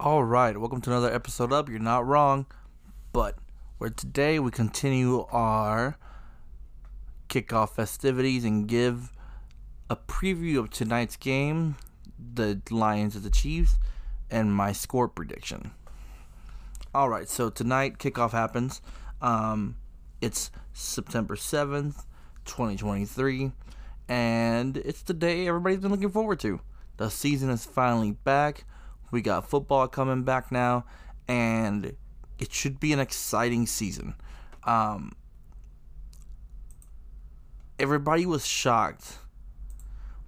All right, welcome to another episode of You're Not Wrong, but where today we continue our kickoff festivities and give a preview of tonight's game, the Lions of the Chiefs, and my score prediction. All right, so tonight kickoff happens. Um, it's September 7th, 2023, and it's the day everybody's been looking forward to. The season is finally back. We got football coming back now, and it should be an exciting season. Um, everybody was shocked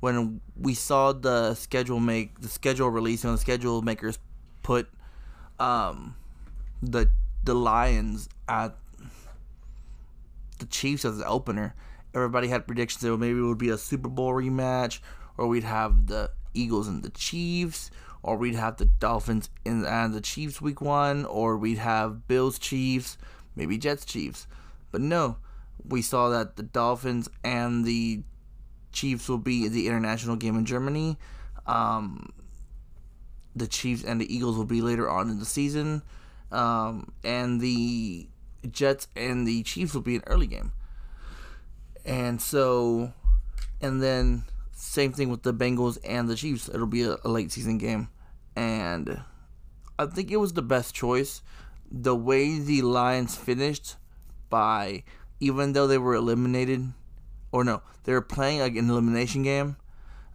when we saw the schedule make the schedule release and the schedule makers put um, the the Lions at the Chiefs as the opener. Everybody had predictions that maybe it would be a Super Bowl rematch, or we'd have the Eagles and the Chiefs, or we'd have the Dolphins in and the Chiefs week one, or we'd have Bills Chiefs, maybe Jets Chiefs. But no, we saw that the Dolphins and the Chiefs will be the international game in Germany. Um, the Chiefs and the Eagles will be later on in the season. Um, and the Jets and the Chiefs will be an early game. And so, and then same thing with the Bengals and the Chiefs. It'll be a, a late season game. And I think it was the best choice. The way the Lions finished by, even though they were eliminated, or no, they were playing like an elimination game.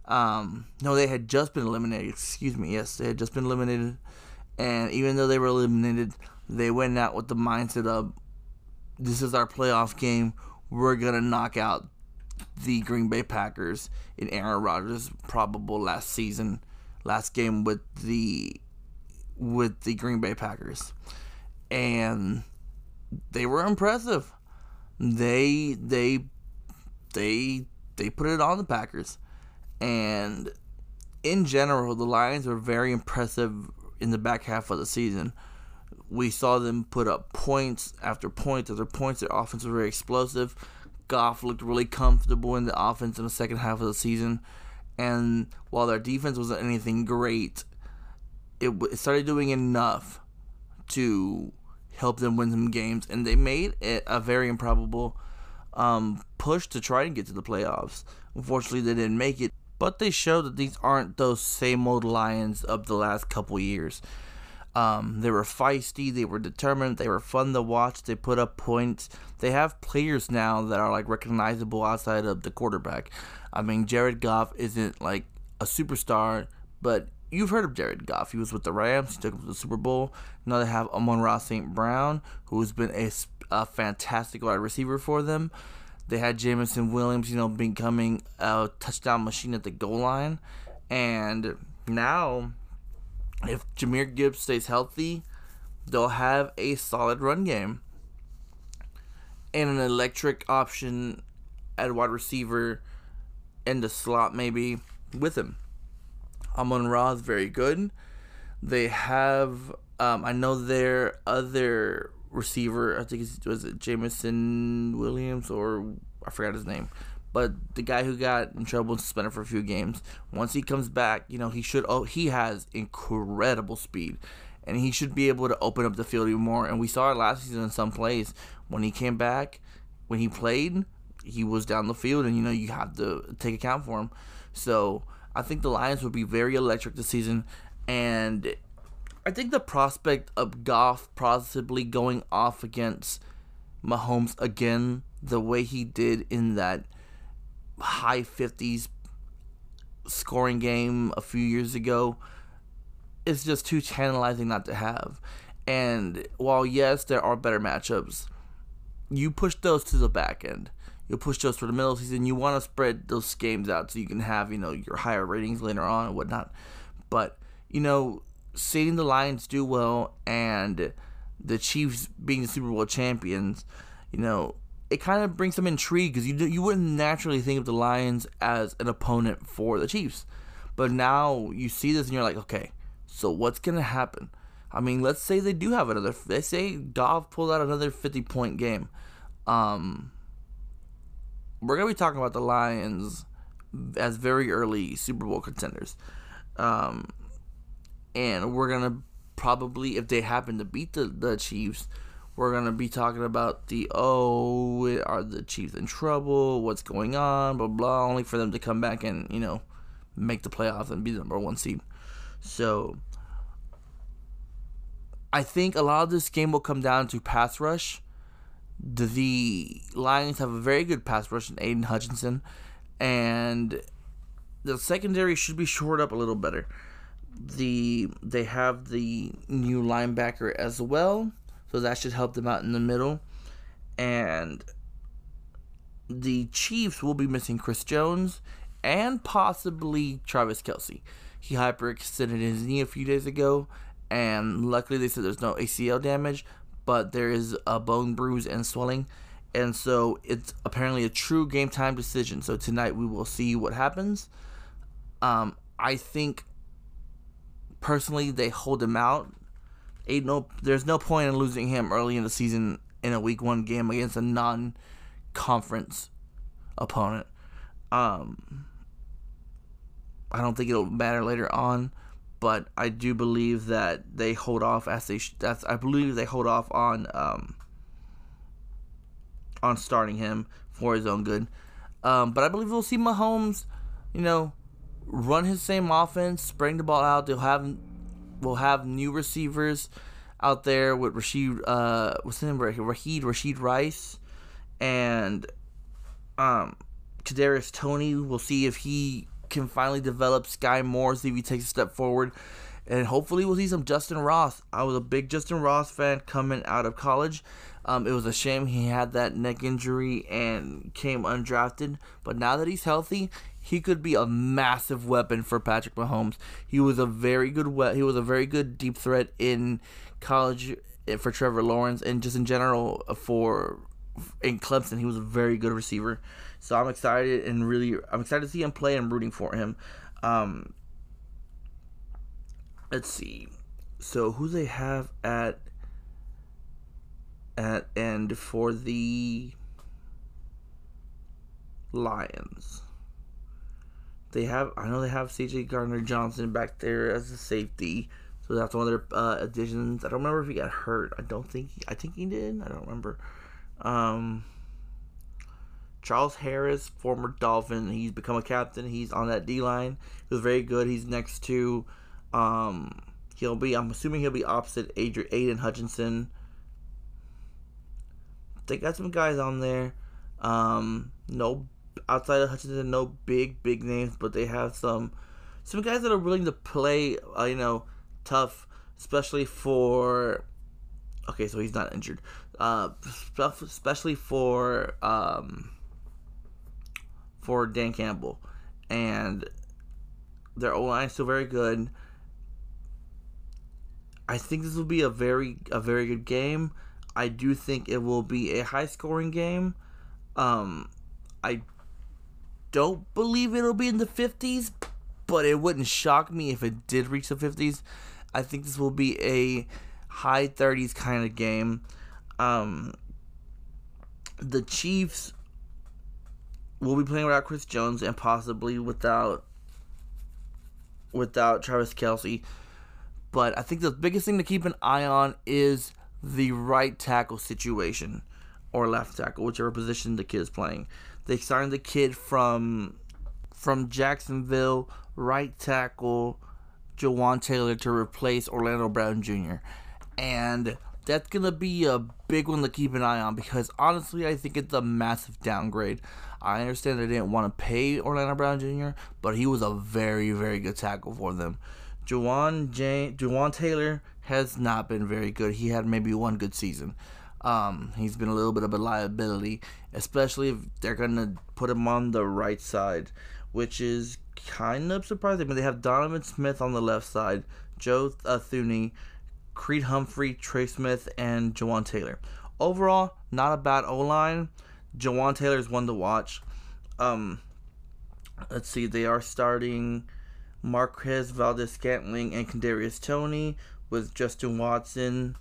Um, no, they had just been eliminated. Excuse me. Yes, they had just been eliminated. And even though they were eliminated, they went out with the mindset of this is our playoff game. We're to knock out the Green Bay Packers in Aaron Rodgers' probable last season, last game with the with the Green Bay Packers, and they were impressive. They they they they put it on the Packers, and in general, the Lions were very impressive in the back half of the season. We saw them put up points after points after points. Their offense was very explosive. Goff looked really comfortable in the offense in the second half of the season. And while their defense wasn't anything great, it, it started doing enough to help them win some games. And they made it a very improbable um, push to try and get to the playoffs. Unfortunately, they didn't make it. But they showed that these aren't those same old Lions of the last couple years. Um, they were feisty, they were determined, they were fun to watch, they put up points. They have players now that are like recognizable outside of the quarterback. I mean, Jared Goff isn't like a superstar, but you've heard of Jared Goff. He was with the Rams, he took them to the Super Bowl. Now they have Amon-Ra St. Brown, who's been a, a fantastic wide receiver for them. They had Jameson Williams, you know, becoming a touchdown machine at the goal line. And now if Jahmyr Gibbs stays healthy, they'll have a solid run game and an electric option at wide receiver in the slot maybe with him. Amon Ra is very good. They have um, I know their other receiver, I think it was it Jameson Williams or I forgot his name. But the guy who got in trouble and suspended for a few games, once he comes back, you know, he should oh he has incredible speed. And he should be able to open up the field even more. And we saw it last season in some plays. When he came back, when he played, he was down the field and you know you have to take account for him. So I think the Lions would be very electric this season and I think the prospect of Goff possibly going off against Mahomes again the way he did in that high 50s scoring game a few years ago is just too tantalizing not to have. And while yes, there are better matchups, you push those to the back end. You'll push those for the middle season. You want to spread those games out so you can have, you know, your higher ratings later on and whatnot. But, you know, seeing the Lions do well and the Chiefs being the Super Bowl champions, you know, it kind of brings some intrigue because you you wouldn't naturally think of the Lions as an opponent for the Chiefs, but now you see this and you're like, okay, so what's gonna happen? I mean, let's say they do have another. They say Goff pulled out another 50 point game. Um, we're gonna be talking about the Lions as very early Super Bowl contenders, um, and we're gonna probably if they happen to beat the the Chiefs, we're gonna be talking about the oh are the Chiefs in trouble? What's going on? Blah blah. Only for them to come back and you know make the playoffs and be the number one seed. So I think a lot of this game will come down to pass rush. The, the Lions have a very good pass rush in Aidan Hutchinson, and the secondary should be shored up a little better. The they have the new linebacker as well, so that should help them out in the middle. And the Chiefs will be missing Chris Jones and possibly Travis Kelce. He hyperextended his knee a few days ago, and luckily they said there's no ACL damage, but there is a bone bruise and swelling. And so it's apparently a true game time decision. So tonight we will see what happens. Um, I think personally they hold him out. Ain't no, there's no point in losing him early in the season in a week one game against a non-conference opponent. Um, I don't think it'll matter later on, but I do believe that they hold off as they. Sh- that's I believe they hold off on um, on starting him for his own good. Um, but I believe we'll see Mahomes, you know, run his same offense, spring the ball out. They'll have we'll have new receivers out there with Rashid uh what's his name Raheed Rashid Rice and um Kadarius Toney. We'll see if he can finally develop Skyy Moore, see if he takes a step forward. And hopefully we'll see some Justin Ross. I was a big Justin Ross fan coming out of college. Um, it was a shame he had that neck injury and came undrafted. But now that he's healthy, he could be a massive weapon for Patrick Mahomes. He was a very good we- he was a very good deep threat in college eh, for Trevor Lawrence and just in general for in Clemson. He was a very good receiver. So I'm excited and really I'm excited to see him play and rooting for him. Um, let's see. So who they have at at end for the Lions? They have I know they have CJ Gardner Johnson back there as a safety. So that's one of their uh, additions. I don't remember if he got hurt. I don't think he, I think he did. I don't remember. Um, Charles Harris, former Dolphin, he's become a captain. He's on that D line. He was very good. He's next to, um, he'll be. I'm assuming he'll be opposite Adrian Aidan Hutchinson. They got some guys on there. Um, no outside of Hutchinson, no big big names, but they have some some guys that are willing to play. Uh, you know, tough, especially for. Okay, so he's not injured. Uh, especially for um for Dan Campbell, and their O line is still very good. I think this will be a very a very good game. I do think it will be a high scoring game. Um, I don't believe it'll be in the fifties, but it wouldn't shock me if it did reach the fifties. I think this will be a high thirties kind of game. Um, the Chiefs will be playing without Chris Jones and possibly without without Travis Kelce. But I think the biggest thing to keep an eye on is the right tackle situation or left tackle, whichever position the kid is playing. They signed the kid from from Jacksonville, right tackle Jawaan Taylor to replace Orlando Brown Jr. And that's gonna be a big one to keep an eye on because honestly, I think it's a massive downgrade. I understand they didn't want to pay Orlando Brown Jr., but he was a very, very good tackle for them. Juwan Jane, Jawaan Taylor has not been very good. He had maybe one good season. Um, he's been a little bit of a liability, especially if they're gonna put him on the right side, which is kind of surprising. But they have Donovan Smith on the left side, Joe Thuney, Creed Humphrey, Trey Smith, and Jawaan Taylor. Overall, not a bad O line. Jawaan Taylor is one to watch. Um, let's see, they are starting Marquez Valdes Scantling and Kadarius Toney with Justin Watson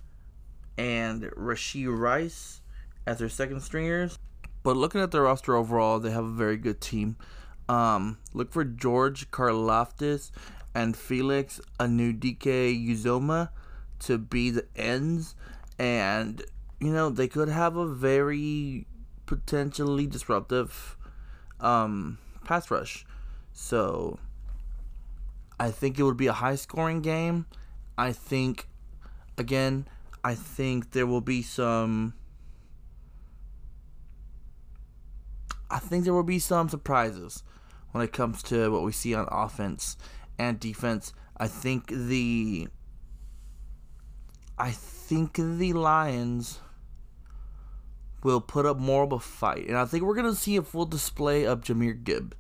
and Rashee Rice as their second stringers. But looking at their roster overall, they have a very good team. Um, look for George Karlaftis and Felix Anudike Uzomah to be the ends, and you know they could have a very potentially disruptive um, pass rush. So I think it would be a high scoring game. I think again, I think there will be some I think there will be some surprises when it comes to what we see on offense and defense. I think the I think the Lions will put up more of a fight. And I think we're going to see a full display of Jahmyr Gibbs.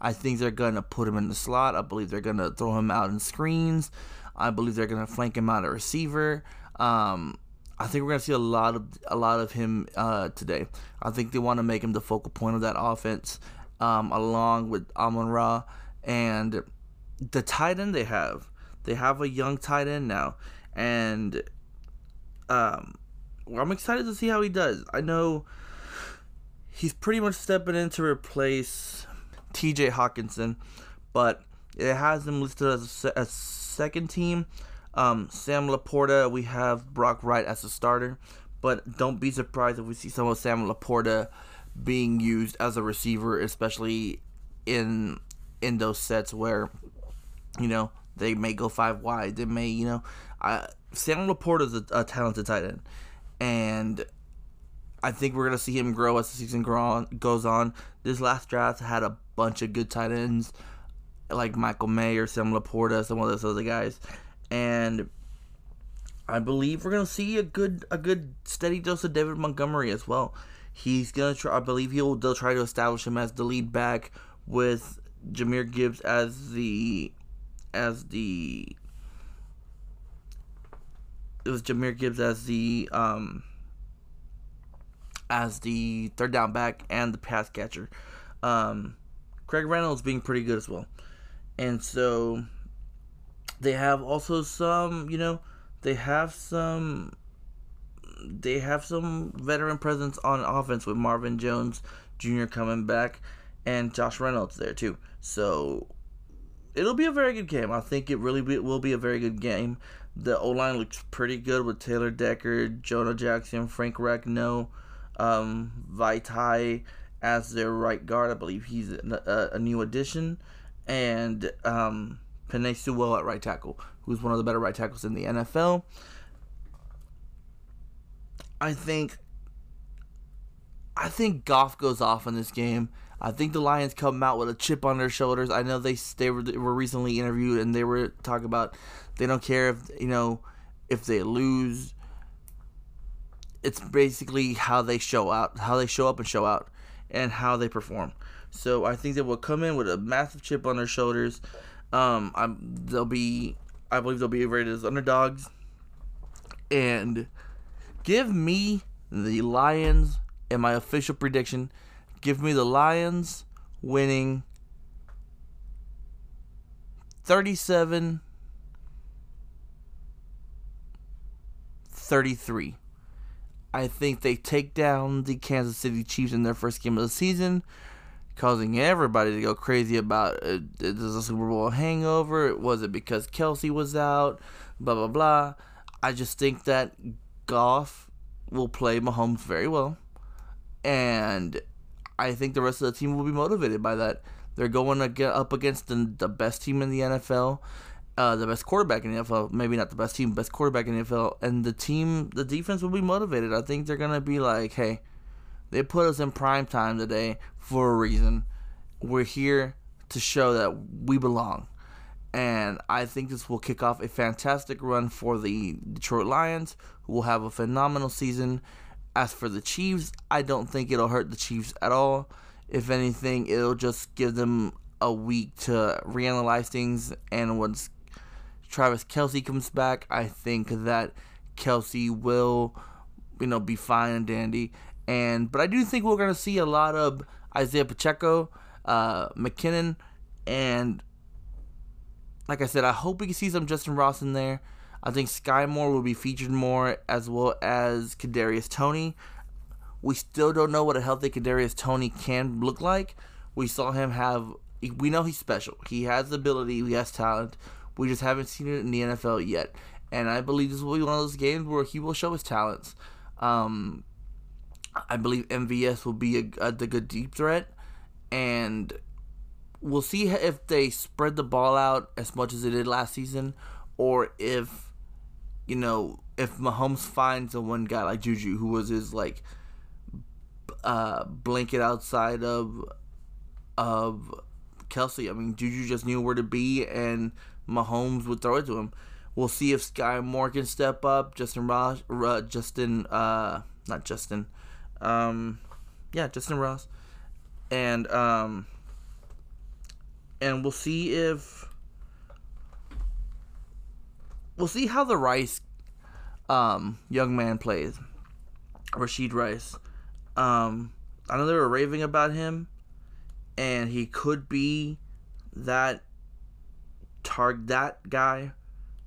I think they're going to put him in the slot. I believe they're going to throw him out in screens. I believe they're going to flank him out a receiver. Um, I think we're to see a lot of a lot of him uh, today. I think they want to make him the focal point of that offense, um, along with Amon Ra and the tight end they have. They have a young tight end now, and um, I'm excited to see how he does. I know he's pretty much stepping in to replace T.J. Hockenson, but it has him listed as a, second team. Um, Sam LaPorta, we have Brock Wright as a starter, but don't be surprised if we see some of Sam LaPorta being used as a receiver, especially in in those sets where you know they may go five wide. They may, you know, I, Sam LaPorta is a, a talented tight end, and I think we're gonna see him grow as the season on, goes on. This last draft had a bunch of good tight ends, like Michael Mayer, Sam LaPorta, some of those other guys, and I believe we're gonna see a good a good steady dose of David Montgomery as well. He's gonna try. I believe he'll they'll try to establish him as the lead back with Jahmyr Gibbs as the as the it was Jahmyr Gibbs as the um as the third down back and the pass catcher. Um, Craig Reynolds being pretty good as well, and so they have also some you know they have some they have some veteran presence on offense with Marvin Jones Jr. coming back and Josh Reynolds there too. So it'll be a very good game. I think it really be, will be a very good game. The O line looks pretty good with Taylor Decker, Jonah Jackson, Frank Ragnow, um, Vaitai as their right guard. I believe he's a, a new addition, and um, Penei Sewell at right tackle, who's one of the better right tackles in the NFL. I think I think Goff goes off in this game. I think the Lions come out with a chip on their shoulders. I know they they were, they were recently interviewed and they were talking about they don't care if you know if they lose. It's basically how they show out, how they show up and show out, and how they perform. So I think they will come in with a massive chip on their shoulders. Um, I'm they'll be I believe they'll be rated as underdogs, and give me the Lions in my official prediction. Give me the Lions winning 37 33. I think they take down the Kansas City Chiefs in their first game of the season, causing everybody to go crazy about uh, it. Is a Super Bowl hangover? Was it because Kelce was out? Blah, blah, blah. I just think that Goff will play Mahomes very well. And I think the rest of the team will be motivated by that. They're going to get up against the, the best team in the NFL, uh, the best quarterback in the NFL. Maybe not the best team, best quarterback in the NFL. And the team, the defense will be motivated. I think they're going to be like, hey, they put us in prime time today for a reason. We're here to show that we belong. And I think this will kick off a fantastic run for the Detroit Lions, who will have a phenomenal season as for the Chiefs, I don't think it'll hurt the Chiefs at all. If anything, it'll just give them a week to reanalyze things. And once Travis Kelce comes back, I think that Kelce will, you know, be fine and dandy. And but I do think we're gonna see a lot of Isaiah Pacheco, uh, McKinnon, and like I said, I hope we can see some Justin Ross in there. I think Skyy Moore will be featured more, as well as Kadarius Toney. We still don't know what a healthy Kadarius Toney can look like. We saw him have. We know he's special. He has ability. He has talent. We just haven't seen it in the NFL yet. And I believe this will be one of those games where he will show his talents. Um, I believe MVS will be a, a, good deep threat, and we'll see if they spread the ball out as much as they did last season, or if you know if Mahomes finds the one guy like Juju who was his like uh, blanket outside of of Kelce. I mean, Juju just knew where to be, and Mahomes would throw it to him. We'll see if Skyy Moore can step up. Justin Ross, uh, Justin, uh, not Justin, um, yeah, Justin Ross, and um, and we'll see if we'll see how the Rice um young man plays. Rashid Rice. Um, I know they were raving about him, and he could be that target that guy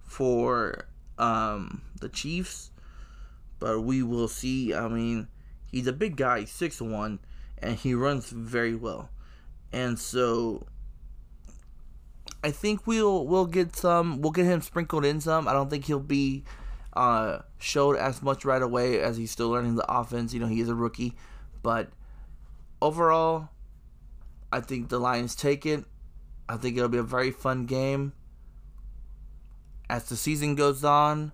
for um, the Chiefs, but we will see. I mean, he's a big guy, six one, and he runs very well, and so I think we'll we'll get some. We'll get him sprinkled in some. I don't think he'll be uh, showed as much right away as he's still learning the offense. You know, he is a rookie, but overall, I think the Lions take it. I think it'll be a very fun game as the season goes on.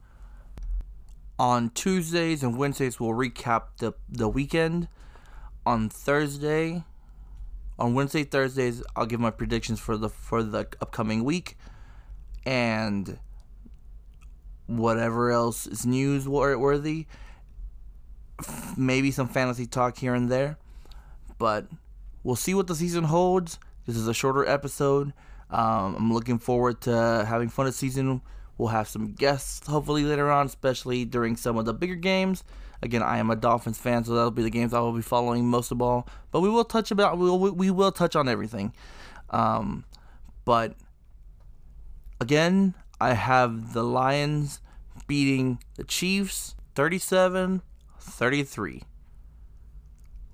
On Tuesdays and Wednesdays, we'll recap the, the weekend. On Thursday, on Wednesday, Thursdays, I'll give my predictions for the for the upcoming week, and whatever else is newsworthy. Maybe some fantasy talk here and there, but we'll see what the season holds. This is a shorter episode. Um, I'm looking forward to having fun this season We'll have some guests hopefully later on, especially during some of the bigger games. Again, I am a Dolphins fan, so that'll be the games I will be following most of all. But we will touch about we will we will touch on everything. Um, but again, I have the Lions beating the Chiefs 37 33.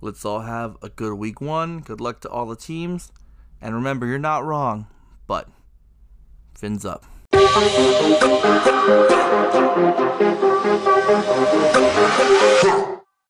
Let's all have a good week one. Good luck to all the teams. And remember, you're not wrong, but fins up. Thank you.